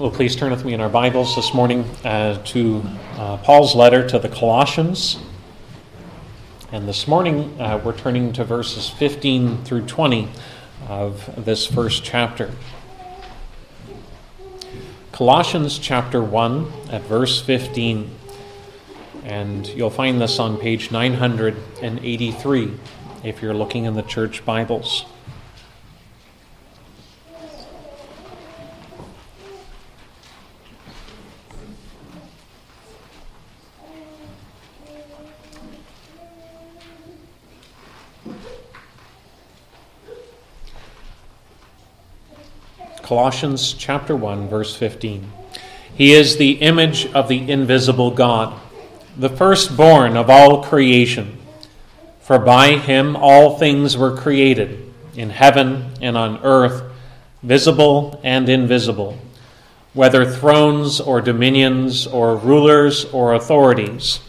Will please turn with me in our Bibles this morning uh, to uh, Paul's letter to the Colossians. And this morning uh, we're turning to verses 15 through 20 of this first chapter. Colossians chapter 1 at verse 15. And you'll find this on page 983 if you're looking in the church Bibles. Colossians chapter 1 verse 15. He is the image of the invisible God, the firstborn of all creation. For by him all things were created, in heaven and on earth, visible and invisible, whether thrones or dominions or rulers or authorities.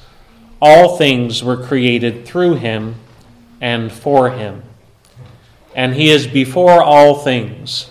All things were created through him and for him. And he is before all things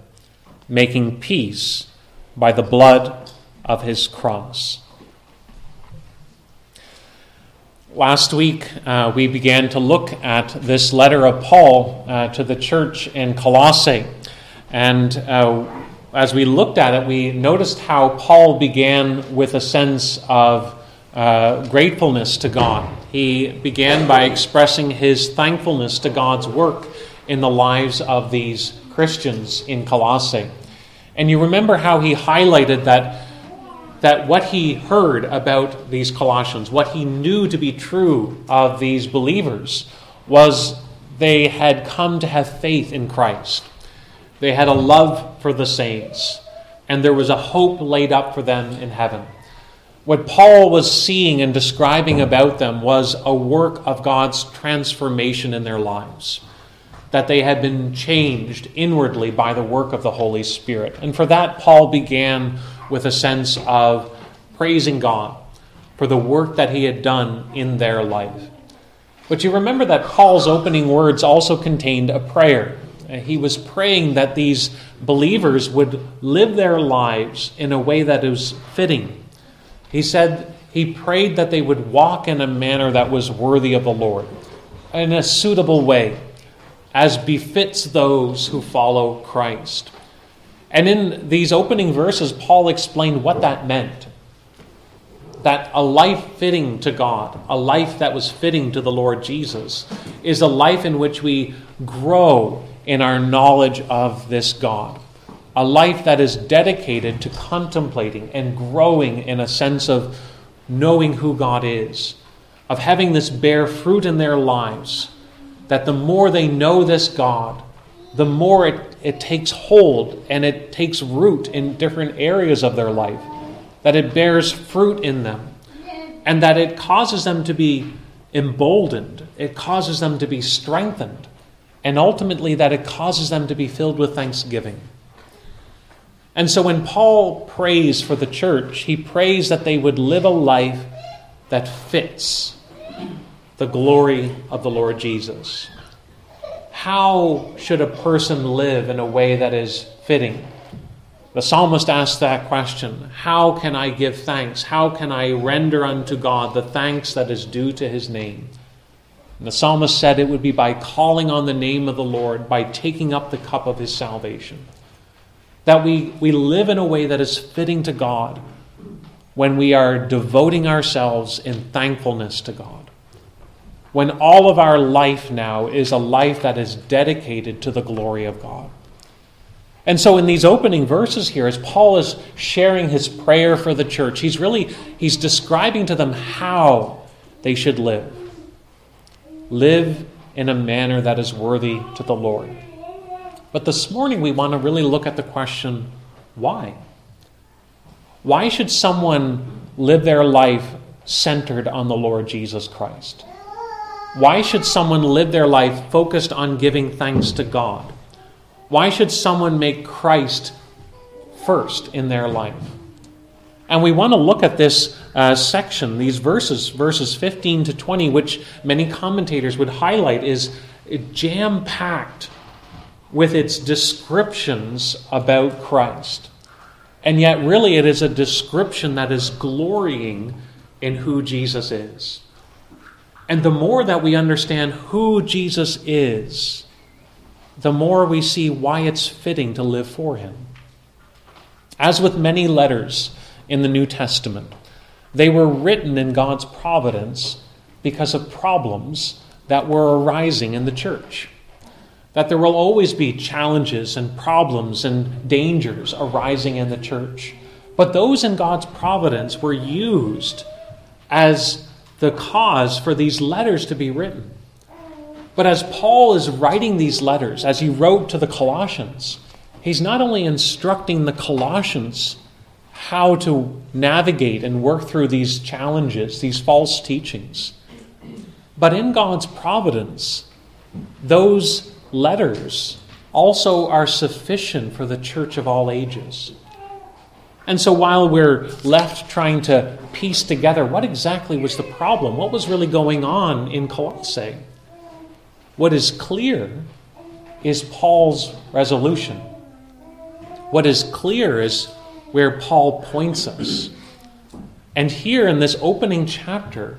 making peace by the blood of his cross. Last week, uh, we began to look at this letter of Paul uh, to the church in Colossae. And uh, as we looked at it, we noticed how Paul began with a sense of uh, gratefulness to God. He began by expressing his thankfulness to God's work in the lives of these Christians in Colossae. And you remember how he highlighted that, that what he heard about these Colossians, what he knew to be true of these believers, was they had come to have faith in Christ. They had a love for the saints, and there was a hope laid up for them in heaven. What Paul was seeing and describing about them was a work of God's transformation in their lives that they had been changed inwardly by the work of the Holy Spirit. And for that, Paul began with a sense of praising God for the work that he had done in their life. But you remember that Paul's opening words also contained a prayer. Uh, he was praying that these believers would live their lives in a way that is fitting. He said he prayed that they would walk in a manner that was worthy of the Lord, in a suitable way as befits those who follow Christ. And in these opening verses, Paul explained what that meant. That a life fitting to God, a life that was fitting to the Lord Jesus, is a life in which we grow in our knowledge of this God. A life that is dedicated to contemplating and growing in a sense of knowing who God is, of having this bear fruit in their lives that the more they know this God, the more it, it takes hold and it takes root in different areas of their life, that it bears fruit in them, and that it causes them to be emboldened, it causes them to be strengthened, and ultimately that it causes them to be filled with thanksgiving. And so when Paul prays for the church, he prays that they would live a life that fits the glory of the Lord Jesus. How should a person live in a way that is fitting? The psalmist asked that question How can I give thanks? How can I render unto God the thanks that is due to his name? And the psalmist said it would be by calling on the name of the Lord, by taking up the cup of his salvation. That we, we live in a way that is fitting to God when we are devoting ourselves in thankfulness to God when all of our life now is a life that is dedicated to the glory of God. And so in these opening verses here as Paul is sharing his prayer for the church, he's really he's describing to them how they should live. Live in a manner that is worthy to the Lord. But this morning we want to really look at the question why? Why should someone live their life centered on the Lord Jesus Christ? Why should someone live their life focused on giving thanks to God? Why should someone make Christ first in their life? And we want to look at this uh, section, these verses, verses 15 to 20, which many commentators would highlight is jam packed with its descriptions about Christ. And yet, really, it is a description that is glorying in who Jesus is. And the more that we understand who Jesus is, the more we see why it's fitting to live for him. As with many letters in the New Testament, they were written in God's providence because of problems that were arising in the church. That there will always be challenges and problems and dangers arising in the church. But those in God's providence were used as the cause for these letters to be written. But as Paul is writing these letters, as he wrote to the Colossians, he's not only instructing the Colossians how to navigate and work through these challenges, these false teachings, but in God's providence, those letters also are sufficient for the church of all ages. And so while we're left trying to piece together what exactly was the problem, what was really going on in Colossae, what is clear is Paul's resolution. What is clear is where Paul points us. And here in this opening chapter,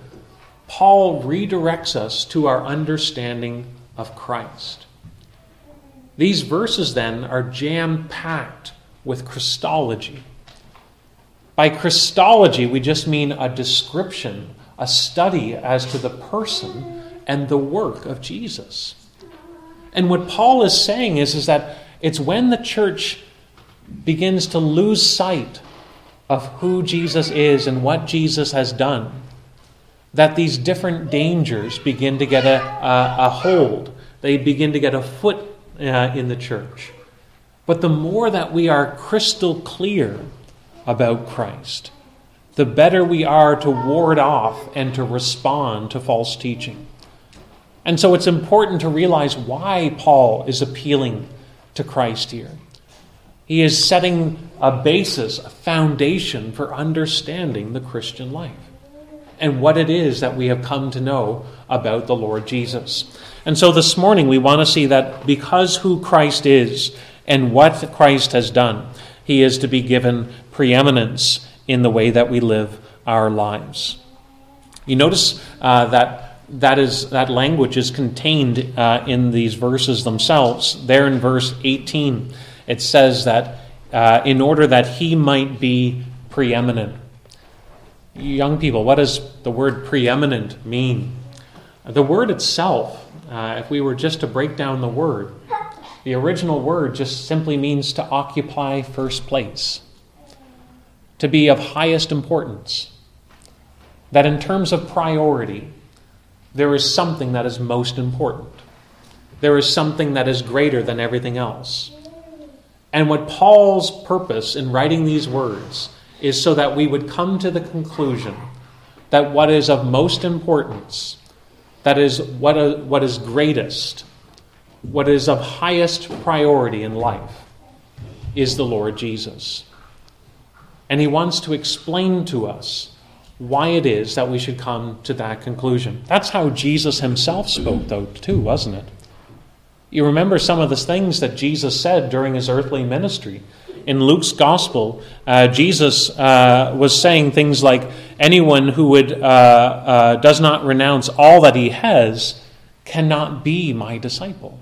Paul redirects us to our understanding of Christ. These verses then are jam packed with Christology. By Christology, we just mean a description, a study as to the person and the work of Jesus. And what Paul is saying is, is that it's when the church begins to lose sight of who Jesus is and what Jesus has done that these different dangers begin to get a, a, a hold. They begin to get a foot uh, in the church. But the more that we are crystal clear about Christ, the better we are to ward off and to respond to false teaching. And so it's important to realize why Paul is appealing to Christ here. He is setting a basis, a foundation for understanding the Christian life and what it is that we have come to know about the Lord Jesus. And so this morning we want to see that because who Christ is and what Christ has done, he is to be given preeminence in the way that we live our lives. You notice uh, that that is that language is contained uh, in these verses themselves. There in verse 18, it says that uh, in order that he might be preeminent. Young people, what does the word preeminent mean? The word itself, uh, if we were just to break down the word, the original word just simply means to occupy first place, to be of highest importance. That in terms of priority, there is something that is most important. There is something that is greater than everything else. And what Paul's purpose in writing these words is so that we would come to the conclusion that what is of most importance, that is what, a, what is greatest, what is of highest priority in life, is the Lord Jesus. And he wants to explain to us why it is that we should come to that conclusion. That's how Jesus himself spoke, though, too, wasn't it? You remember some of the things that Jesus said during his earthly ministry in Luke's gospel, uh, Jesus uh, was saying things like, "Anyone who would uh, uh, does not renounce all that he has cannot be my disciple."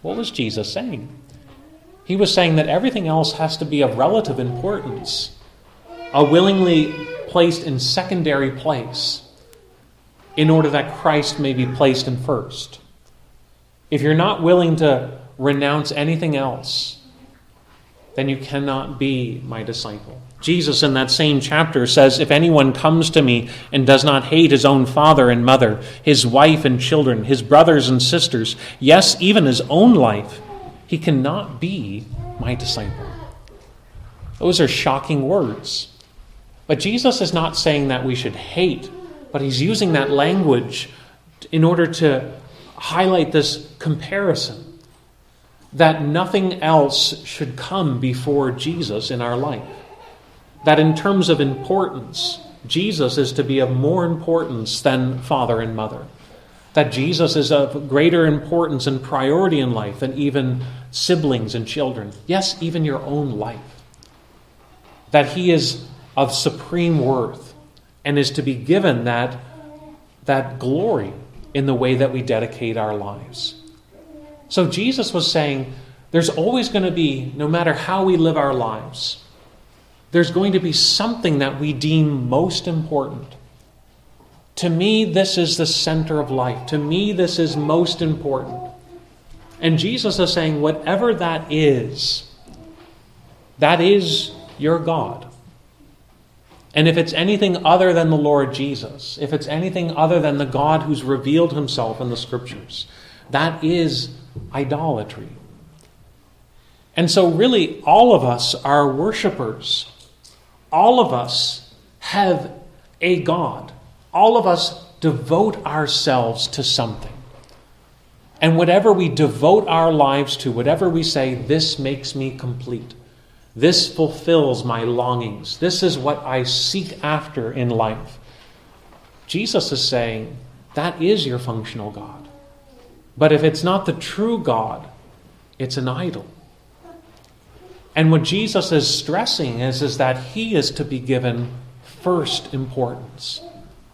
What was Jesus saying? He was saying that everything else has to be of relative importance, a willingly placed in secondary place, in order that Christ may be placed in first. If you're not willing to renounce anything else, then you cannot be my disciple. Jesus, in that same chapter, says, If anyone comes to me and does not hate his own father and mother, his wife and children, his brothers and sisters, yes, even his own life, he cannot be my disciple. Those are shocking words. But Jesus is not saying that we should hate, but he's using that language in order to highlight this comparison that nothing else should come before Jesus in our life. That in terms of importance, Jesus is to be of more importance than father and mother. That Jesus is of greater importance and priority in life than even siblings and children. Yes, even your own life. That he is of supreme worth and is to be given that, that glory in the way that we dedicate our lives. So Jesus was saying there's always going to be, no matter how we live our lives, there's going to be something that we deem most important. To me, this is the center of life. To me, this is most important. And Jesus is saying, whatever that is, that is your God. And if it's anything other than the Lord Jesus, if it's anything other than the God who's revealed himself in the scriptures, that is idolatry. And so, really, all of us are worshipers. All of us have a God. All of us devote ourselves to something. And whatever we devote our lives to, whatever we say, this makes me complete, this fulfills my longings, this is what I seek after in life. Jesus is saying that is your functional God. But if it's not the true God, it's an idol. And what Jesus is stressing is, is that he is to be given first importance,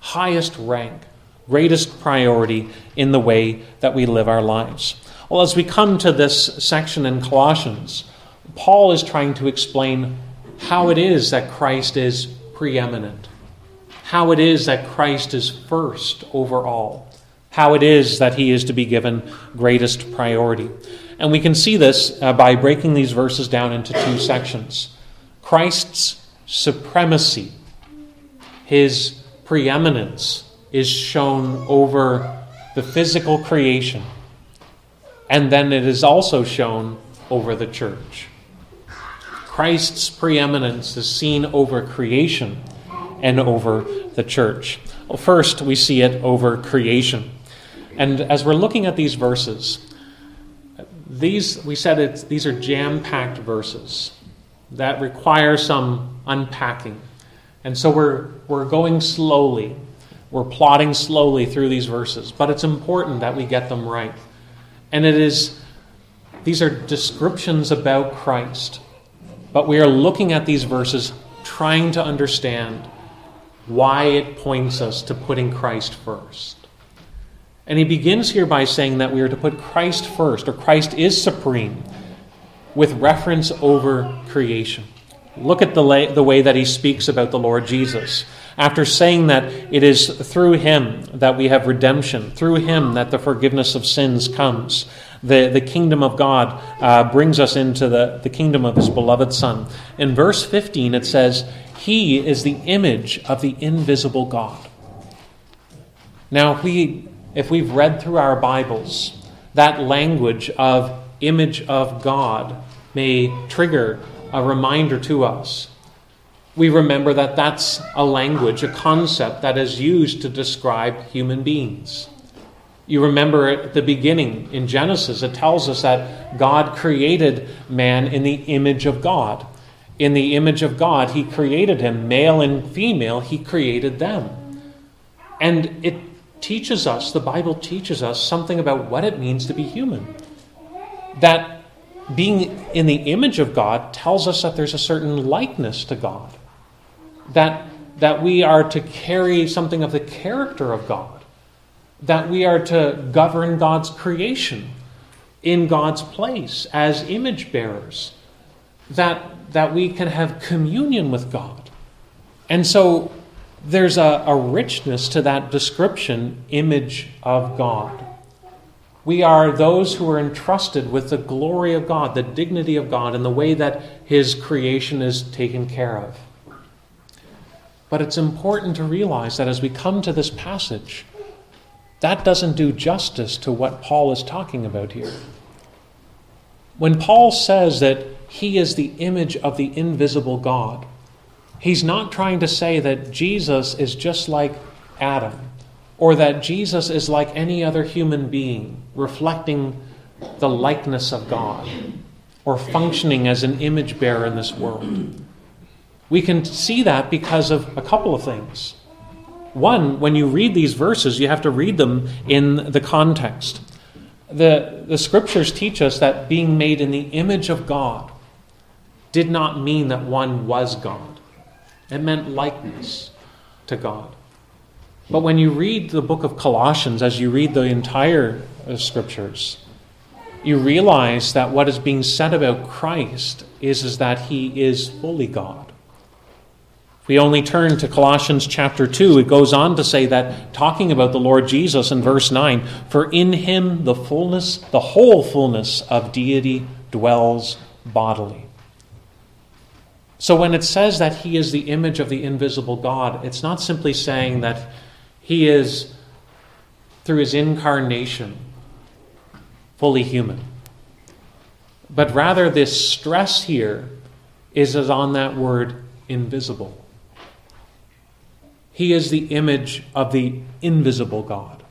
highest rank, greatest priority in the way that we live our lives. Well, as we come to this section in Colossians, Paul is trying to explain how it is that Christ is preeminent, how it is that Christ is first over all how it is that he is to be given greatest priority. And we can see this uh, by breaking these verses down into two sections Christ's supremacy, his preeminence, is shown over the physical creation, and then it is also shown over the church. Christ's preeminence is seen over creation and over the church. Well, first, we see it over creation. And as we're looking at these verses, these we said these are jam-packed verses that require some unpacking. And so we're we're going slowly. We're plodding slowly through these verses, but it's important that we get them right. And it is these are descriptions about Christ. But we are looking at these verses trying to understand why it points us to putting Christ first. And he begins here by saying that we are to put Christ first, or Christ is supreme, with reference over creation. Look at the, la- the way that he speaks about the Lord Jesus. After saying that it is through him that we have redemption, through him that the forgiveness of sins comes, the, the kingdom of God uh, brings us into the, the kingdom of his beloved Son. In verse 15, it says, He is the image of the invisible God. Now, we if we've read through our Bibles, that language of image of God may trigger a reminder to us. We remember that that's a language, a concept that is used to describe human beings. You remember at the beginning in Genesis, it tells us that God created man in the image of God. In the image of God, He created him, male and female, He created them. And it teaches us, the Bible teaches us something about what it means to be human. That being in the image of God tells us that there's a certain likeness to God. That, that we are to carry something of the character of God. That we are to govern God's creation in God's place as image bearers. That, that we can have communion with God. And so there's a, a richness to that description, image of God. We are those who are entrusted with the glory of God, the dignity of God, and the way that His creation is taken care of. But it's important to realize that as we come to this passage, that doesn't do justice to what Paul is talking about here. When Paul says that he is the image of the invisible God. He's not trying to say that Jesus is just like Adam or that Jesus is like any other human being, reflecting the likeness of God or functioning as an image bearer in this world. We can see that because of a couple of things. One, when you read these verses, you have to read them in the context. The, the scriptures teach us that being made in the image of God did not mean that one was God, it meant likeness to God. But when you read the book of Colossians, as you read the entire uh, scriptures, you realize that what is being said about Christ is, is that he is fully God. If we only turn to Colossians chapter 2, it goes on to say that, talking about the Lord Jesus in verse 9, for in him the fullness, the whole fullness of deity dwells bodily. So when it says that he is the image of the invisible God, it's not simply saying that he is, through his incarnation, fully human. But rather, this stress here is on that word invisible. He is the image of the invisible God.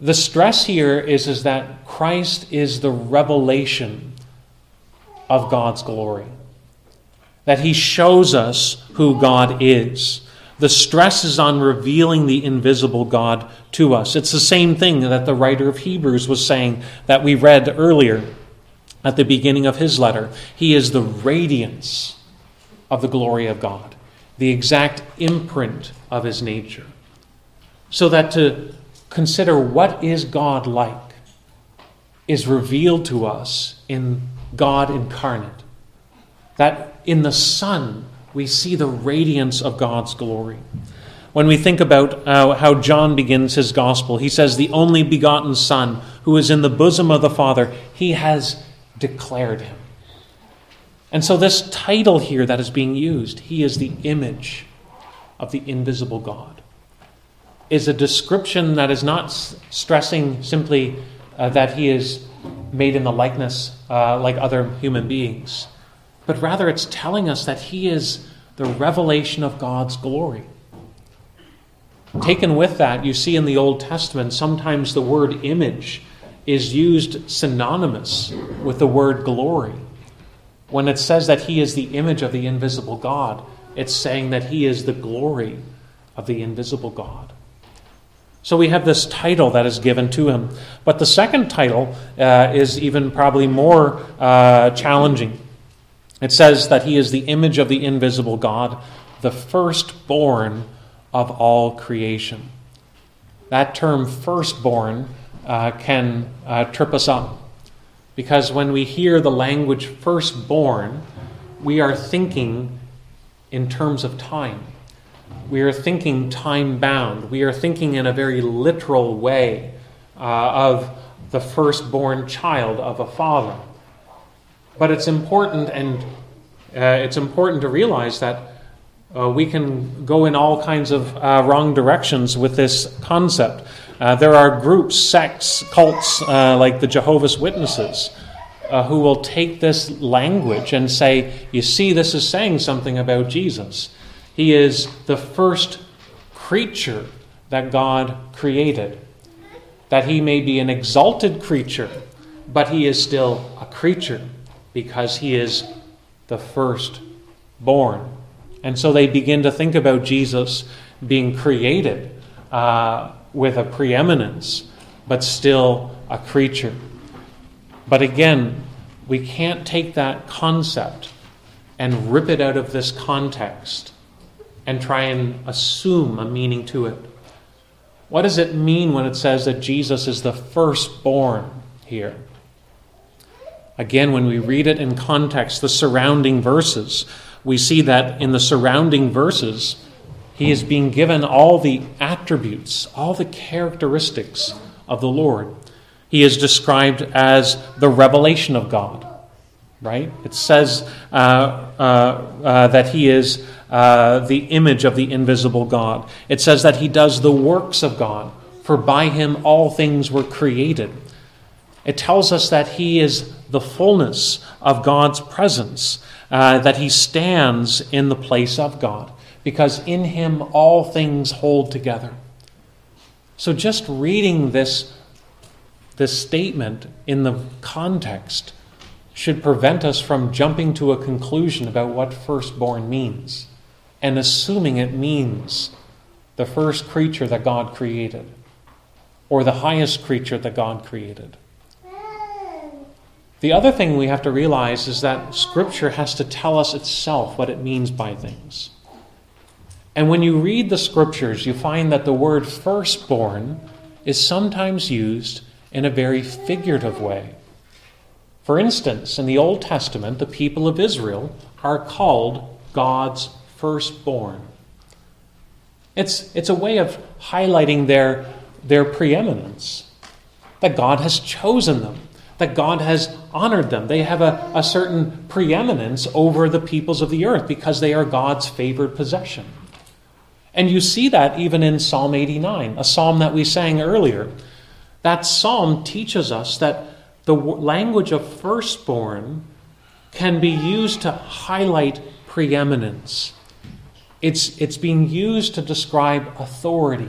The stress here is, is that Christ is the revelation of God's glory that he shows us who God is. The stress is on revealing the invisible God to us. It's the same thing that the writer of Hebrews was saying that we read earlier at the beginning of his letter. He is the radiance of the glory of God, the exact imprint of his nature. So that to consider what is God like is revealed to us in God incarnate. That in the Son, we see the radiance of God's glory. When we think about uh, how John begins his gospel, he says, The only begotten Son, who is in the bosom of the Father, he has declared him. And so, this title here that is being used, He is the image of the invisible God, is a description that is not stressing simply uh, that He is made in the likeness uh, like other human beings but rather it's telling us that He is the revelation of God's glory. Taken with that, you see in the Old Testament, sometimes the word image is used synonymous with the word glory. When it says that He is the image of the invisible God, it's saying that He is the glory of the invisible God. So we have this title that is given to him. But the second title uh, is even probably more uh, challenging. It says that he is the image of the invisible God, the firstborn of all creation. That term, firstborn, uh, can uh, trip us up. Because when we hear the language firstborn, we are thinking in terms of time. We are thinking time bound. We are thinking in a very literal way uh, of the firstborn child of a father. But it's important, and uh, it's important to realize that uh, we can go in all kinds of uh, wrong directions with this concept. Uh, there are groups, sects, cults uh, like the Jehovah's Witnesses uh, who will take this language and say, you see, this is saying something about Jesus. He is the first creature that God created, that he may be an exalted creature, but he is still a creature because he is the firstborn. And so they begin to think about Jesus being created uh, with a preeminence, but still a creature. But again, we can't take that concept and rip it out of this context and try and assume a meaning to it. What does it mean when it says that Jesus is the firstborn here? Again, when we read it in context, the surrounding verses, we see that in the surrounding verses, he is being given all the attributes, all the characteristics of the Lord. He is described as the revelation of God, right? It says uh, uh, uh, that he is uh, the image of the invisible God. It says that he does the works of God, for by him all things were created. It tells us that he is the fullness of God's presence, uh, that he stands in the place of God, because in him all things hold together. So just reading this, this statement in the context should prevent us from jumping to a conclusion about what firstborn means and assuming it means the first creature that God created or the highest creature that God created. The other thing we have to realize is that Scripture has to tell us itself what it means by things. And when you read the Scriptures, you find that the word firstborn is sometimes used in a very figurative way. For instance, in the Old Testament, the people of Israel are called God's firstborn. It's, it's a way of highlighting their, their preeminence, that God has chosen them, that God has honored them. They have a, a certain preeminence over the peoples of the earth because they are God's favored possession. And you see that even in Psalm 89, a psalm that we sang earlier. That psalm teaches us that the language of firstborn can be used to highlight preeminence. It's, it's being used to describe authority.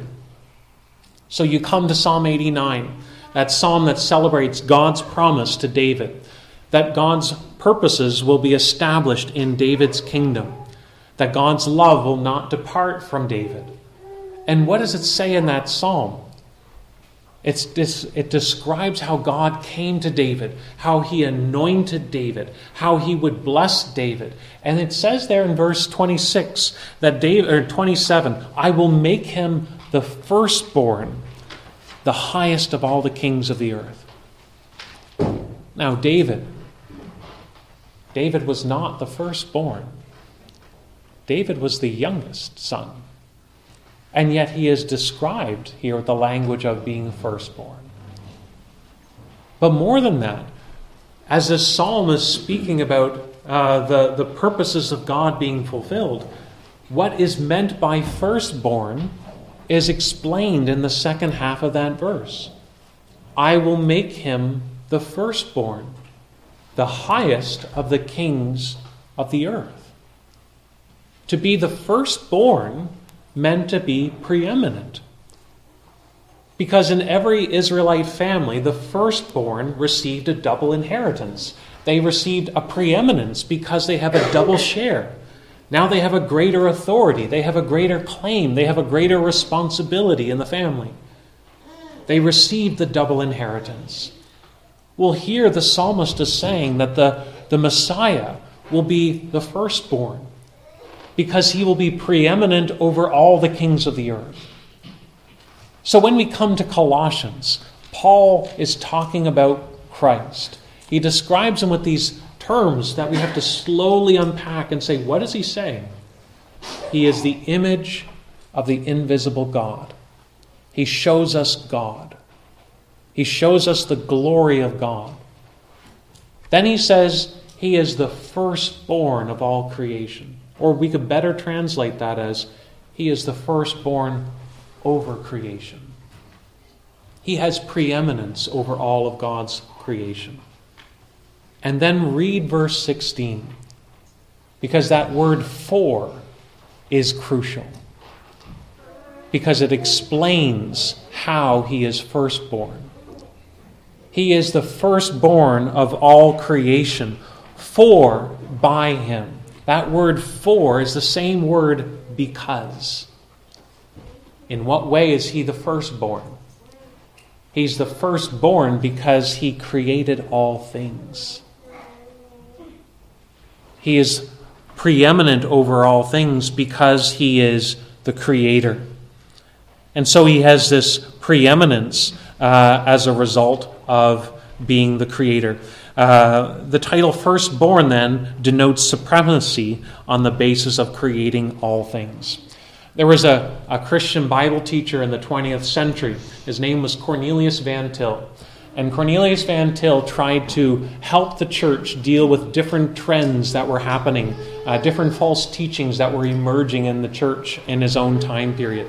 So you come to Psalm 89, that psalm that celebrates God's promise to David, that God's purposes will be established in David's kingdom, that God's love will not depart from David. And what does it say in that psalm? It's, it describes how God came to David, how he anointed David, how he would bless David. And it says there in verse 26 that David, or 27, I will make him the firstborn, the highest of all the kings of the earth. Now, David, David was not the firstborn. David was the youngest son. And yet he is described here with the language of being firstborn. But more than that, as this psalm is speaking about uh, the, the purposes of God being fulfilled, what is meant by firstborn is explained in the second half of that verse. I will make him the firstborn, the highest of the kings of the earth. To be the firstborn meant to be preeminent. Because in every Israelite family, the firstborn received a double inheritance. They received a preeminence because they have a double share. Now they have a greater authority, they have a greater claim, they have a greater responsibility in the family. They received the double inheritance. Well, here the psalmist is saying that the, the Messiah will be the firstborn because he will be preeminent over all the kings of the earth. So when we come to Colossians, Paul is talking about Christ. He describes him with these terms that we have to slowly unpack and say, what is he saying? He is the image of the invisible God. He shows us God. He shows us the glory of God. Then he says, He is the firstborn of all creation. Or we could better translate that as He is the firstborn over creation. He has preeminence over all of God's creation. And then read verse 16, because that word for is crucial. Because it explains how he is firstborn. He is the firstborn of all creation, for by him. That word for is the same word because. In what way is he the firstborn? He's the firstborn because he created all things. He is preeminent over all things because he is the creator. And so he has this preeminence uh, as a result of being the creator. Uh, the title firstborn then denotes supremacy on the basis of creating all things. There was a, a Christian Bible teacher in the 20th century. His name was Cornelius Van Til. And Cornelius Van Til tried to help the church deal with different trends that were happening, uh, different false teachings that were emerging in the church in his own time period.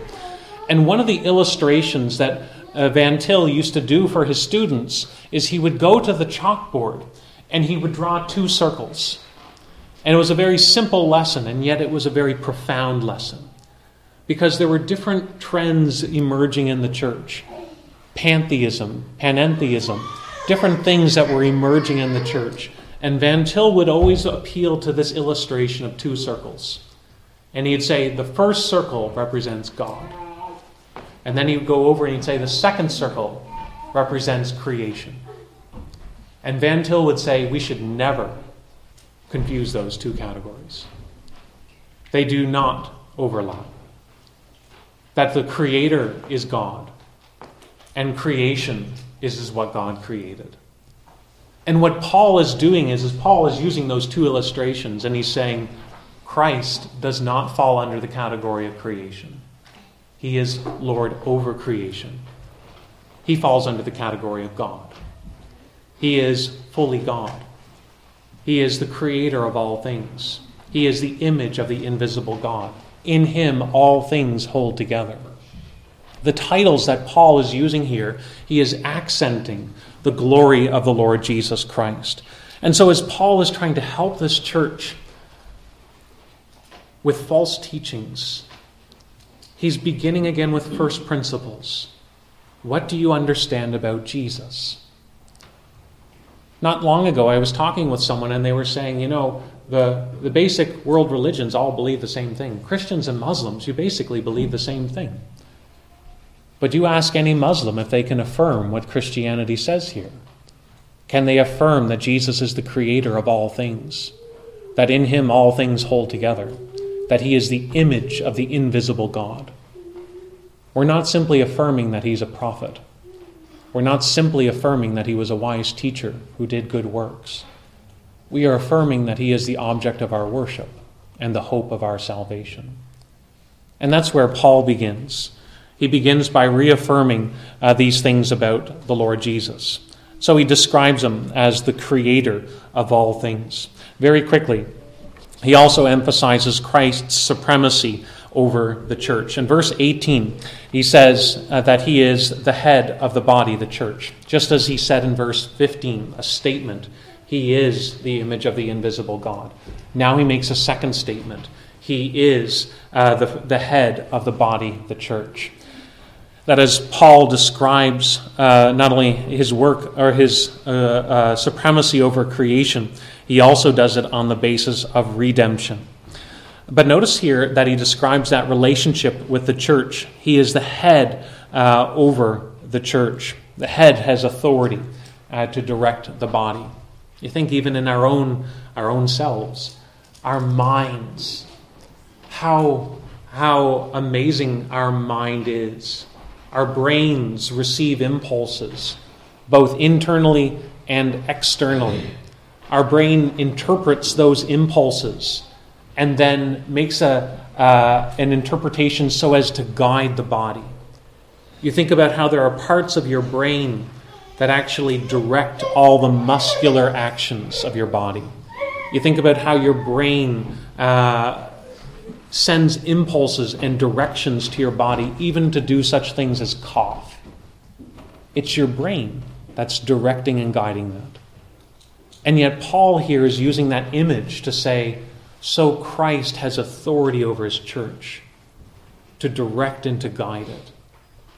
And one of the illustrations that uh, Van Til used to do for his students is he would go to the chalkboard and he would draw two circles. And it was a very simple lesson, and yet it was a very profound lesson. Because there were different trends emerging in the church pantheism, panentheism, different things that were emerging in the church. And Van Til would always appeal to this illustration of two circles. And he'd say the first circle represents God. And then he'd go over and he'd say the second circle represents creation. And Van Til would say we should never confuse those two categories. They do not overlap. That the Creator is God, and creation is, is what God created. And what Paul is doing is, is Paul is using those two illustrations, and he's saying Christ does not fall under the category of creation. He is Lord over creation. He falls under the category of God. He is fully God. He is the creator of all things. He is the image of the invisible God. In him, all things hold together. The titles that Paul is using here, he is accenting the glory of the Lord Jesus Christ. And so, as Paul is trying to help this church with false teachings, he's beginning again with first principles. What do you understand about Jesus? Not long ago, I was talking with someone and they were saying, you know, the, the basic world religions all believe the same thing. Christians and Muslims, you basically believe the same thing. But you ask any Muslim if they can affirm what Christianity says here. Can they affirm that Jesus is the creator of all things? That in him all things hold together? That he is the image of the invisible God? We're not simply affirming that he's a prophet. We're not simply affirming that he was a wise teacher who did good works. We are affirming that he is the object of our worship and the hope of our salvation. And that's where Paul begins. He begins by reaffirming uh, these things about the Lord Jesus. So he describes him as the creator of all things. Very quickly, he also emphasizes Christ's supremacy over the church. In verse 18, he says uh, that he is the head of the body, the church. Just as he said in verse 15, a statement, he is the image of the invisible God. Now he makes a second statement. He is uh, the, the head of the body, the church. That as Paul describes uh, not only his work or his uh, uh, supremacy over creation, he also does it on the basis of redemption. But notice here that he describes that relationship with the church. He is the head uh, over the church. The head has authority uh, to direct the body. You think even in our own our own selves, our minds, how how amazing our mind is. Our brains receive impulses, both internally and externally. Our brain interprets those impulses and then makes a, uh, an interpretation so as to guide the body. You think about how there are parts of your brain that actually direct all the muscular actions of your body. You think about how your brain uh, sends impulses and directions to your body, even to do such things as cough. It's your brain that's directing and guiding that. And yet, Paul here is using that image to say, so Christ has authority over his church to direct and to guide it.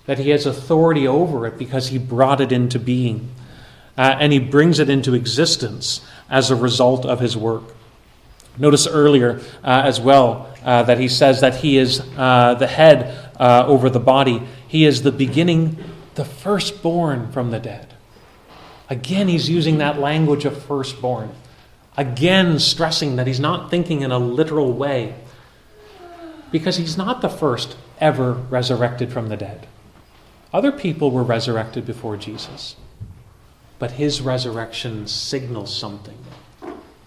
That he has authority over it because he brought it into being. Uh, and he brings it into existence as a result of his work. Notice earlier uh, as well uh, that he says that he is uh, the head uh, over the body. He is the beginning, the firstborn from the dead. Again, he's using that language of firstborn. Again, stressing that he's not thinking in a literal way because he's not the first ever resurrected from the dead. Other people were resurrected before Jesus, but his resurrection signals something.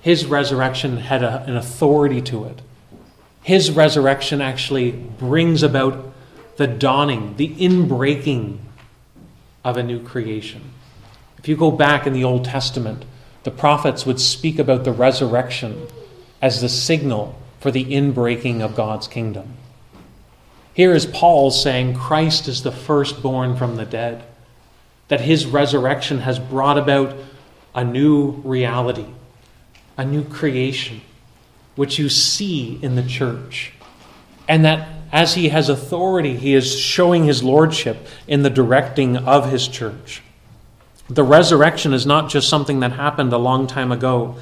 His resurrection had a, an authority to it. His resurrection actually brings about the dawning, the inbreaking of a new creation. If you go back in the Old Testament, the prophets would speak about the resurrection as the signal for the inbreaking of God's kingdom. Here is Paul saying Christ is the firstborn from the dead, that his resurrection has brought about a new reality, a new creation, which you see in the church. And that as he has authority, he is showing his lordship in the directing of his church. The resurrection is not just something that happened a long time ago,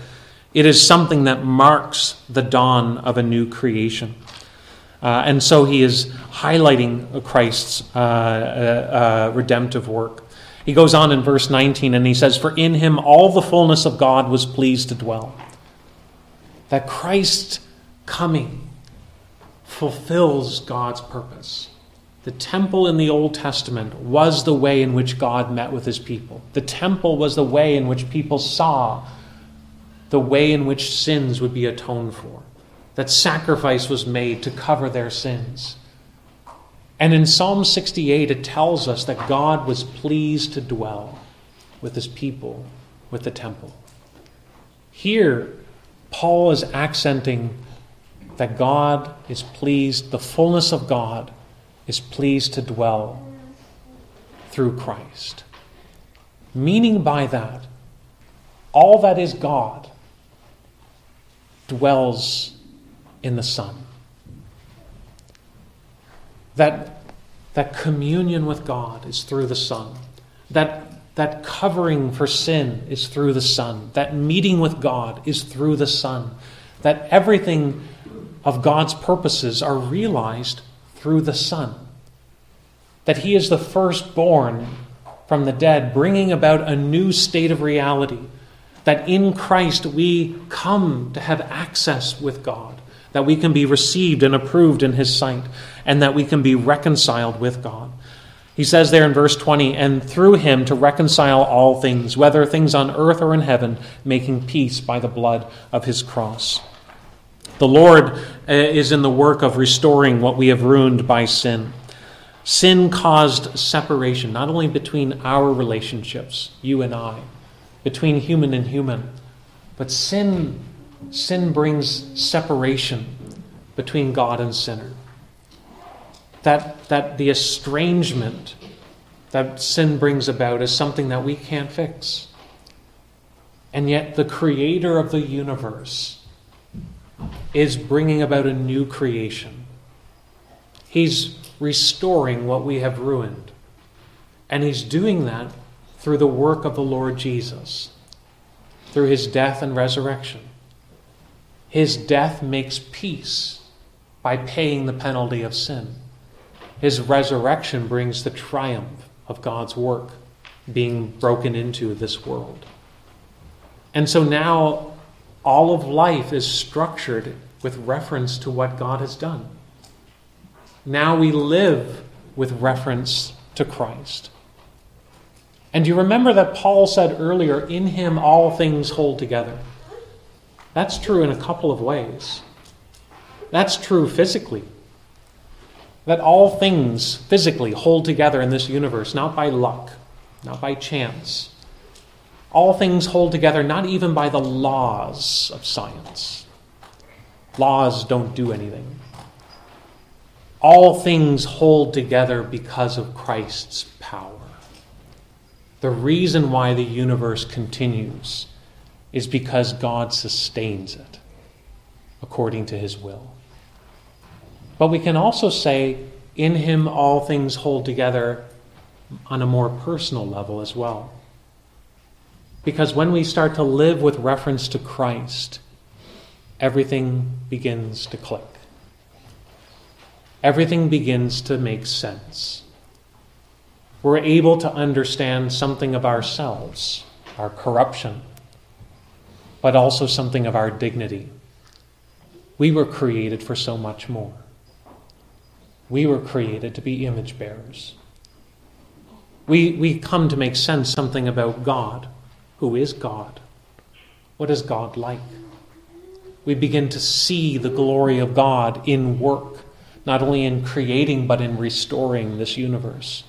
it is something that marks the dawn of a new creation. Uh, and so he is highlighting Christ's uh, uh, uh redemptive work. He goes on in verse 19 and he says, For in him all the fullness of God was pleased to dwell. That Christ's coming fulfills God's purpose. The temple in the Old Testament was the way in which God met with his people. The temple was the way in which people saw the way in which sins would be atoned for, that sacrifice was made to cover their sins. And in Psalm 68, it tells us that God was pleased to dwell with his people, with the temple. Here, Paul is accenting that God is pleased, the fullness of God is pleased to dwell through Christ. Meaning by that, all that is God dwells in the Son that, that communion with God is through the Son. That, that covering for sin is through the Son. That meeting with God is through the Son. That everything of God's purposes are realized through the Son. That He is the firstborn from the dead, bringing about a new state of reality. That in Christ we come to have access with God that we can be received and approved in His sight, and that we can be reconciled with God. He says there in verse 20, and through him to reconcile all things, whether things on earth or in heaven, making peace by the blood of his cross. The Lord uh, is in the work of restoring what we have ruined by sin. Sin caused separation, not only between our relationships, you and I, between human and human, but sin sin brings separation between God and sinner. That, that the estrangement that sin brings about is something that we can't fix. And yet, the creator of the universe is bringing about a new creation. He's restoring what we have ruined. And he's doing that through the work of the Lord Jesus, through his death and resurrection. His death makes peace by paying the penalty of sin. His resurrection brings the triumph of God's work being broken into this world. And so now all of life is structured with reference to what God has done. Now we live with reference to Christ. And you remember that Paul said earlier, in him all things hold together. That's true in a couple of ways. That's true physically. That all things physically hold together in this universe, not by luck, not by chance. All things hold together not even by the laws of science. Laws don't do anything. All things hold together because of Christ's power. The reason why the universe continues is because God sustains it according to his will. But we can also say, in him all things hold together on a more personal level as well. Because when we start to live with reference to Christ, everything begins to click. Everything begins to make sense. We're able to understand something of ourselves, our corruption, but also something of our dignity. We were created for so much more. We were created to be image bearers. We, we come to make sense something about God. Who is God? What is God like? We begin to see the glory of God in work, not only in creating, but in restoring this universe.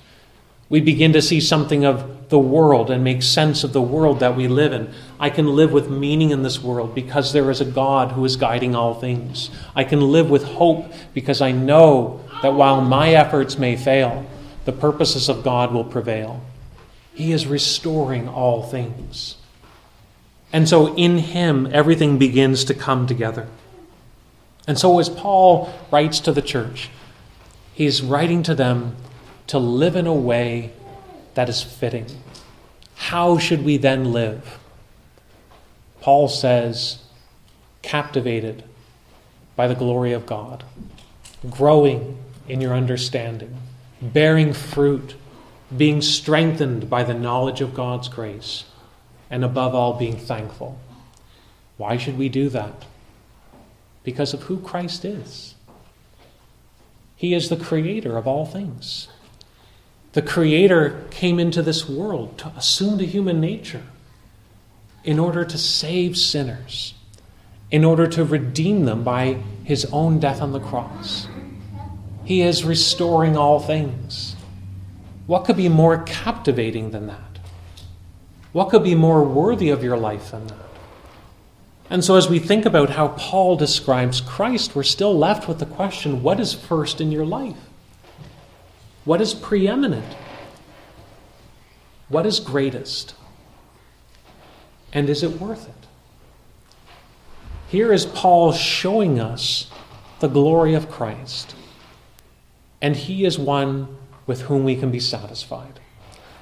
We begin to see something of the world and make sense of the world that we live in. I can live with meaning in this world because there is a God who is guiding all things. I can live with hope because I know that while my efforts may fail, the purposes of God will prevail. He is restoring all things. And so in him, everything begins to come together. And so, as Paul writes to the church, he's writing to them to live in a way that is fitting. How should we then live? Paul says, captivated by the glory of God, growing in your understanding, bearing fruit, being strengthened by the knowledge of God's grace, and above all, being thankful. Why should we do that? Because of who Christ is. He is the creator of all things. The Creator came into this world to assume the human nature in order to save sinners, in order to redeem them by His own death on the cross. He is restoring all things. What could be more captivating than that? What could be more worthy of your life than that? And so, as we think about how Paul describes Christ, we're still left with the question what is first in your life? What is preeminent? What is greatest? And is it worth it? Here is Paul showing us the glory of Christ. And he is one with whom we can be satisfied.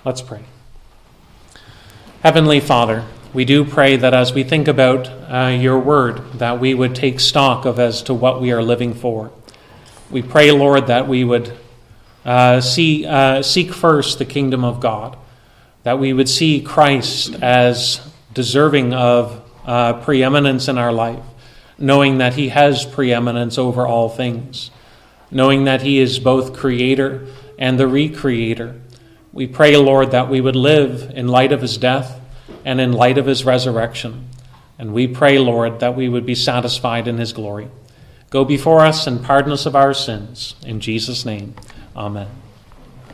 Let's pray. Heavenly Father, we do pray that as we think about uh, your word, that we would take stock of as to what we are living for. We pray, Lord, that we would uh, see, uh, seek first the kingdom of God, that we would see Christ as deserving of uh, preeminence in our life, knowing that He has preeminence over all things, knowing that He is both creator and the recreator. We pray, Lord, that we would live in light of His death and in light of His resurrection. And we pray, Lord, that we would be satisfied in His glory. Go before us and pardon us of our sins. In Jesus' name. Amen.